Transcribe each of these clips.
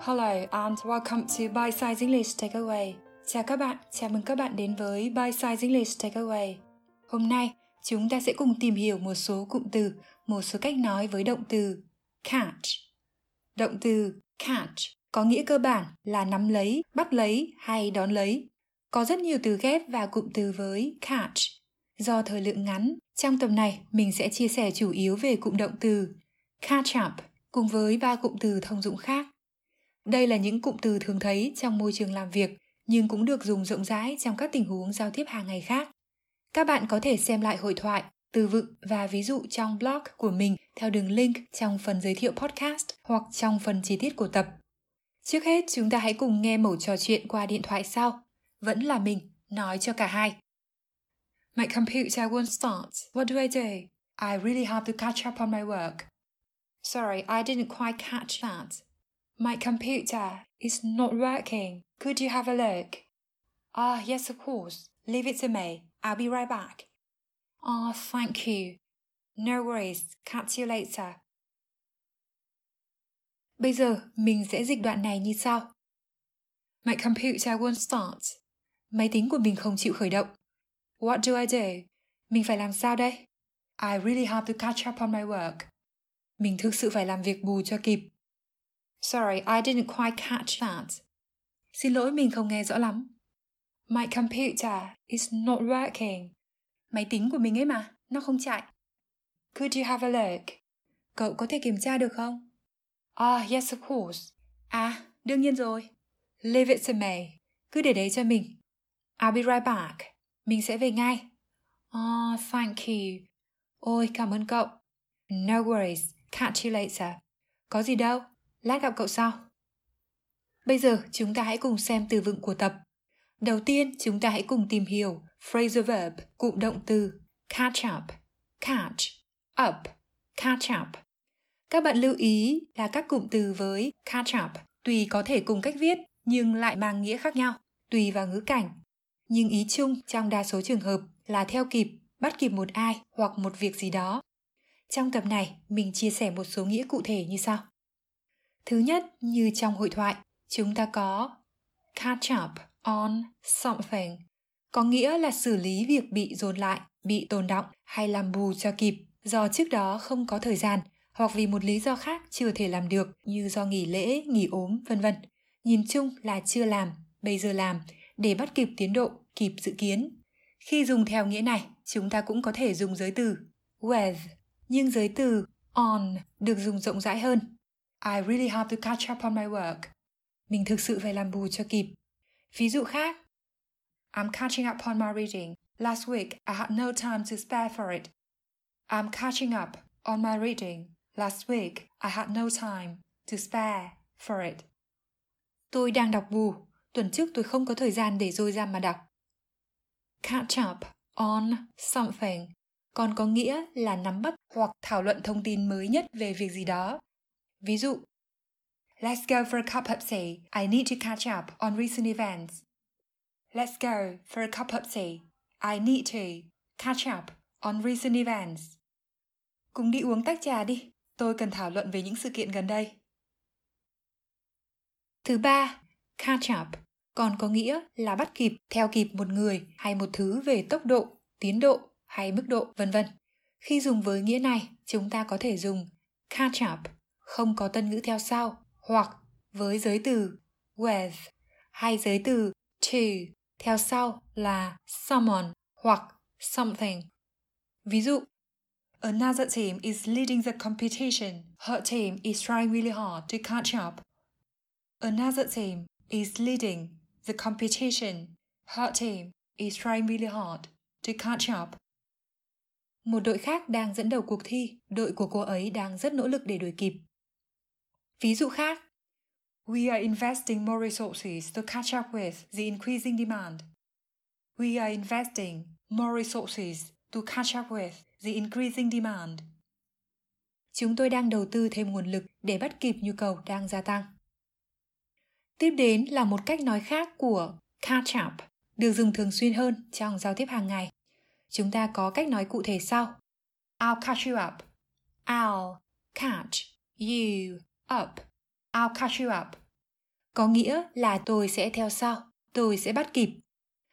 Hello and welcome to Bite Size English Takeaway. Chào các bạn, chào mừng các bạn đến với Bite Size English Takeaway. Hôm nay, chúng ta sẽ cùng tìm hiểu một số cụm từ, một số cách nói với động từ catch. Động từ catch có nghĩa cơ bản là nắm lấy, bắt lấy hay đón lấy. Có rất nhiều từ ghép và cụm từ với catch. Do thời lượng ngắn, trong tập này mình sẽ chia sẻ chủ yếu về cụm động từ catch up cùng với ba cụm từ thông dụng khác. Đây là những cụm từ thường thấy trong môi trường làm việc nhưng cũng được dùng rộng rãi trong các tình huống giao tiếp hàng ngày khác. Các bạn có thể xem lại hội thoại, từ vựng và ví dụ trong blog của mình theo đường link trong phần giới thiệu podcast hoặc trong phần chi tiết của tập. Trước hết, chúng ta hãy cùng nghe mẫu trò chuyện qua điện thoại sau. Vẫn là mình, nói cho cả hai. My computer won't start. What do I do? I really have to catch up on my work. Sorry, I didn't quite catch that. My computer is not working. Could you have a look? Ah, yes, of course. Leave it to me. I'll be right back. Ah, thank you. No worries. Catch you later. Bây giờ, mình sẽ dịch đoạn này như sau. My computer won't start. Máy tính của mình không chịu khởi động. What do I do? Mình phải làm sao đây? I really have to catch up on my work. Mình thực sự phải làm việc bù cho kịp. Sorry, I didn't quite catch that. Xin lỗi mình không nghe rõ lắm. My computer is not working. Máy tính của mình ấy mà, nó không chạy. Could you have a look? Cậu có thể kiểm tra được không? Ah, yes of course. À, đương nhiên rồi. Leave it to me. Cứ để đấy cho mình. I'll be right back. Mình sẽ về ngay. Oh, thank you. Ôi, cảm ơn cậu. No worries. Catch you later. Có gì đâu. Lát gặp cậu sau. Bây giờ chúng ta hãy cùng xem từ vựng của tập. Đầu tiên chúng ta hãy cùng tìm hiểu phrasal verb, cụm động từ catch up, catch, up, catch up. Các bạn lưu ý là các cụm từ với catch up tùy có thể cùng cách viết nhưng lại mang nghĩa khác nhau, tùy vào ngữ cảnh. Nhưng ý chung trong đa số trường hợp là theo kịp, bắt kịp một ai hoặc một việc gì đó. Trong tập này, mình chia sẻ một số nghĩa cụ thể như sau. Thứ nhất, như trong hội thoại, chúng ta có catch up on something, có nghĩa là xử lý việc bị dồn lại, bị tồn động hay làm bù cho kịp do trước đó không có thời gian hoặc vì một lý do khác chưa thể làm được như do nghỉ lễ, nghỉ ốm, vân vân. Nhìn chung là chưa làm, bây giờ làm để bắt kịp tiến độ, kịp dự kiến. Khi dùng theo nghĩa này, chúng ta cũng có thể dùng giới từ with, nhưng giới từ on được dùng rộng rãi hơn I really have to catch up on my work. Mình thực sự phải làm bù cho kịp. Ví dụ khác. I'm catching up on my reading. Last week, I had no time to spare for it. I'm catching up on my reading. Last week, I had no time to spare for it. Tôi đang đọc bù. Tuần trước tôi không có thời gian để dôi ra mà đọc. Catch up on something còn có nghĩa là nắm bắt hoặc thảo luận thông tin mới nhất về việc gì đó Ví dụ, Let's go for a cup of tea. I need to catch up on recent events. Let's go for a cup of tea. I need to catch up on recent events. Cùng đi uống tách trà đi. Tôi cần thảo luận về những sự kiện gần đây. Thứ ba, catch up còn có nghĩa là bắt kịp, theo kịp một người hay một thứ về tốc độ, tiến độ hay mức độ, vân vân. Khi dùng với nghĩa này, chúng ta có thể dùng catch up không có tân ngữ theo sau hoặc với giới từ with hay giới từ to theo sau là someone hoặc something. Ví dụ, Another team is leading the competition. Her team is trying really hard to catch up. Another team is leading the competition. Her team is trying really hard to catch up. Một đội khác đang dẫn đầu cuộc thi, đội của cô ấy đang rất nỗ lực để đuổi kịp. Ví dụ khác, We are investing more resources to catch up with the increasing demand. We are investing more resources to catch up with the increasing demand. Chúng tôi đang đầu tư thêm nguồn lực để bắt kịp nhu cầu đang gia tăng. Tiếp đến là một cách nói khác của catch up, được dùng thường xuyên hơn trong giao tiếp hàng ngày. Chúng ta có cách nói cụ thể sau. I'll catch you up. I'll catch you up. I'll catch you up. có nghĩa là tôi sẽ theo sau, tôi sẽ bắt kịp.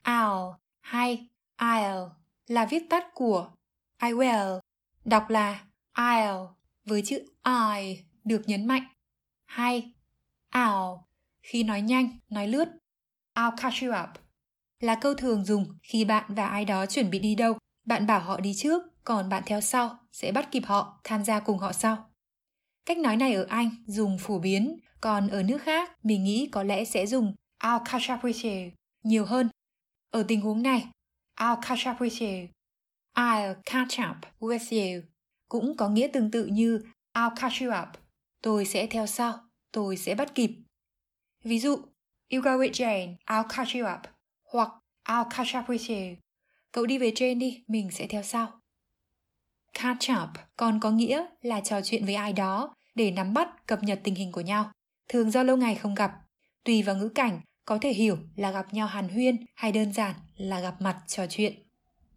I'll hay I'll là viết tắt của I will, đọc là I'll với chữ I được nhấn mạnh. Hay I'll khi nói nhanh, nói lướt. I'll catch you up là câu thường dùng khi bạn và ai đó chuẩn bị đi đâu. Bạn bảo họ đi trước, còn bạn theo sau, sẽ bắt kịp họ, tham gia cùng họ sau. Cách nói này ở Anh dùng phổ biến, còn ở nước khác mình nghĩ có lẽ sẽ dùng I'll catch up with you nhiều hơn. Ở tình huống này, I'll catch up with you. I'll catch up with you cũng có nghĩa tương tự như I'll catch you up. Tôi sẽ theo sau, tôi sẽ bắt kịp. Ví dụ, You go with Jane, I'll catch you up. Hoặc I'll catch up with you. Cậu đi về Jane đi, mình sẽ theo sau. Catch up còn có nghĩa là trò chuyện với ai đó để nắm bắt, cập nhật tình hình của nhau. Thường do lâu ngày không gặp, tùy vào ngữ cảnh, có thể hiểu là gặp nhau hàn huyên hay đơn giản là gặp mặt trò chuyện.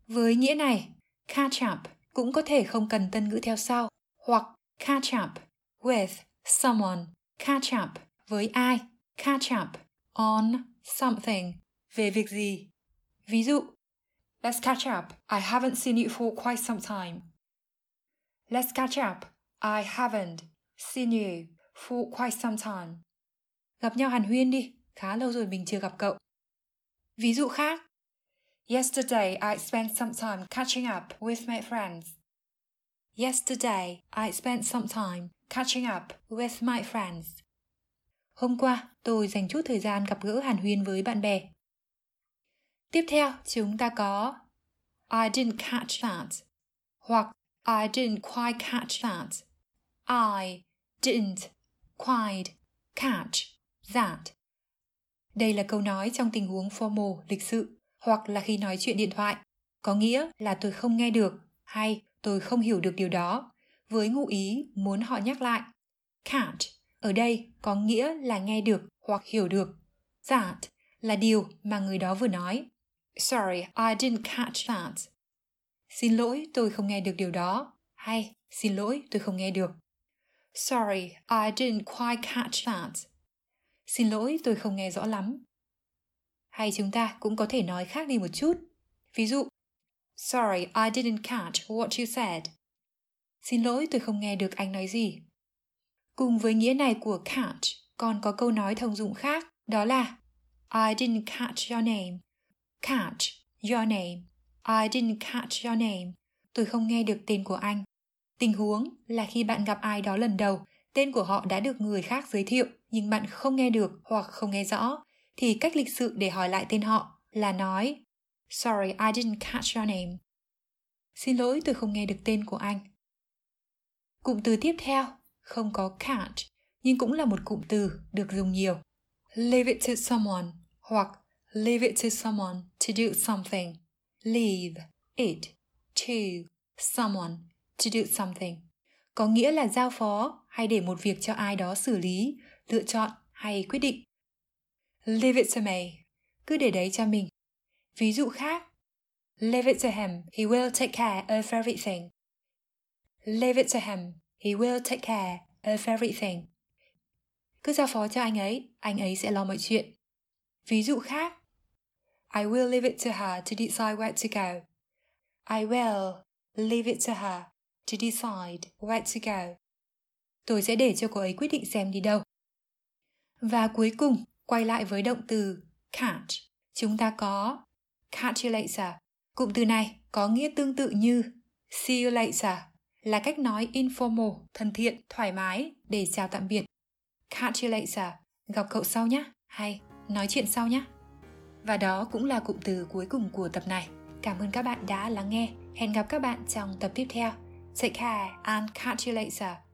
Với nghĩa này, catch up cũng có thể không cần tân ngữ theo sau, hoặc catch up with someone, catch up với ai, catch up on something, về việc gì. Ví dụ, Let's catch up. I haven't seen you for quite some time. Let's catch up. I haven't seen you for quite some time. Gặp nhau hàn huyên đi, khá lâu rồi mình chưa gặp cậu. Ví dụ khác, Yesterday I spent some time catching up with my friends. Yesterday I spent some time catching up with my friends. Hôm qua, tôi dành chút thời gian gặp gỡ hàn huyên với bạn bè. Tiếp theo, chúng ta có I didn't catch that hoặc I didn't quite catch that. I didn't quite catch that. Đây là câu nói trong tình huống formal, lịch sự, hoặc là khi nói chuyện điện thoại. Có nghĩa là tôi không nghe được hay tôi không hiểu được điều đó, với ngụ ý muốn họ nhắc lại. Catch ở đây có nghĩa là nghe được hoặc hiểu được. That là điều mà người đó vừa nói. Sorry, I didn't catch that. Xin lỗi, tôi không nghe được điều đó. Hay, xin lỗi, tôi không nghe được. Sorry, I didn't quite catch that. Xin lỗi, tôi không nghe rõ lắm. Hay chúng ta cũng có thể nói khác đi một chút. Ví dụ, Sorry, I didn't catch what you said. Xin lỗi, tôi không nghe được anh nói gì. Cùng với nghĩa này của catch, còn có câu nói thông dụng khác, đó là I didn't catch your name. Catch your name. I didn't catch your name. Tôi không nghe được tên của anh. Tình huống là khi bạn gặp ai đó lần đầu, tên của họ đã được người khác giới thiệu nhưng bạn không nghe được hoặc không nghe rõ, thì cách lịch sự để hỏi lại tên họ là nói Sorry, I didn't catch your name. Xin lỗi, tôi không nghe được tên của anh. Cụm từ tiếp theo không có catch, nhưng cũng là một cụm từ được dùng nhiều. Leave it to someone hoặc leave it to someone to do something. Leave it to someone to do something. Có nghĩa là giao phó hay để một việc cho ai đó xử lý, lựa chọn hay quyết định. Leave it to me. Cứ để đấy cho mình. Ví dụ khác. Leave it to him. He will take care of everything. Leave it to him. He will take care of everything. Cứ giao phó cho anh ấy, anh ấy sẽ lo mọi chuyện. Ví dụ khác. I will leave it to her to decide where to go. I will leave it to her to decide where to go. Tôi sẽ để cho cô ấy quyết định xem đi đâu. Và cuối cùng, quay lại với động từ catch. Chúng ta có catch you later. Cụm từ này có nghĩa tương tự như see you later là cách nói informal, thân thiện, thoải mái để chào tạm biệt. Catch you later, gặp cậu sau nhé, hay nói chuyện sau nhé. Và đó cũng là cụm từ cuối cùng của tập này. Cảm ơn các bạn đã lắng nghe. Hẹn gặp các bạn trong tập tiếp theo. Take care and catch you later.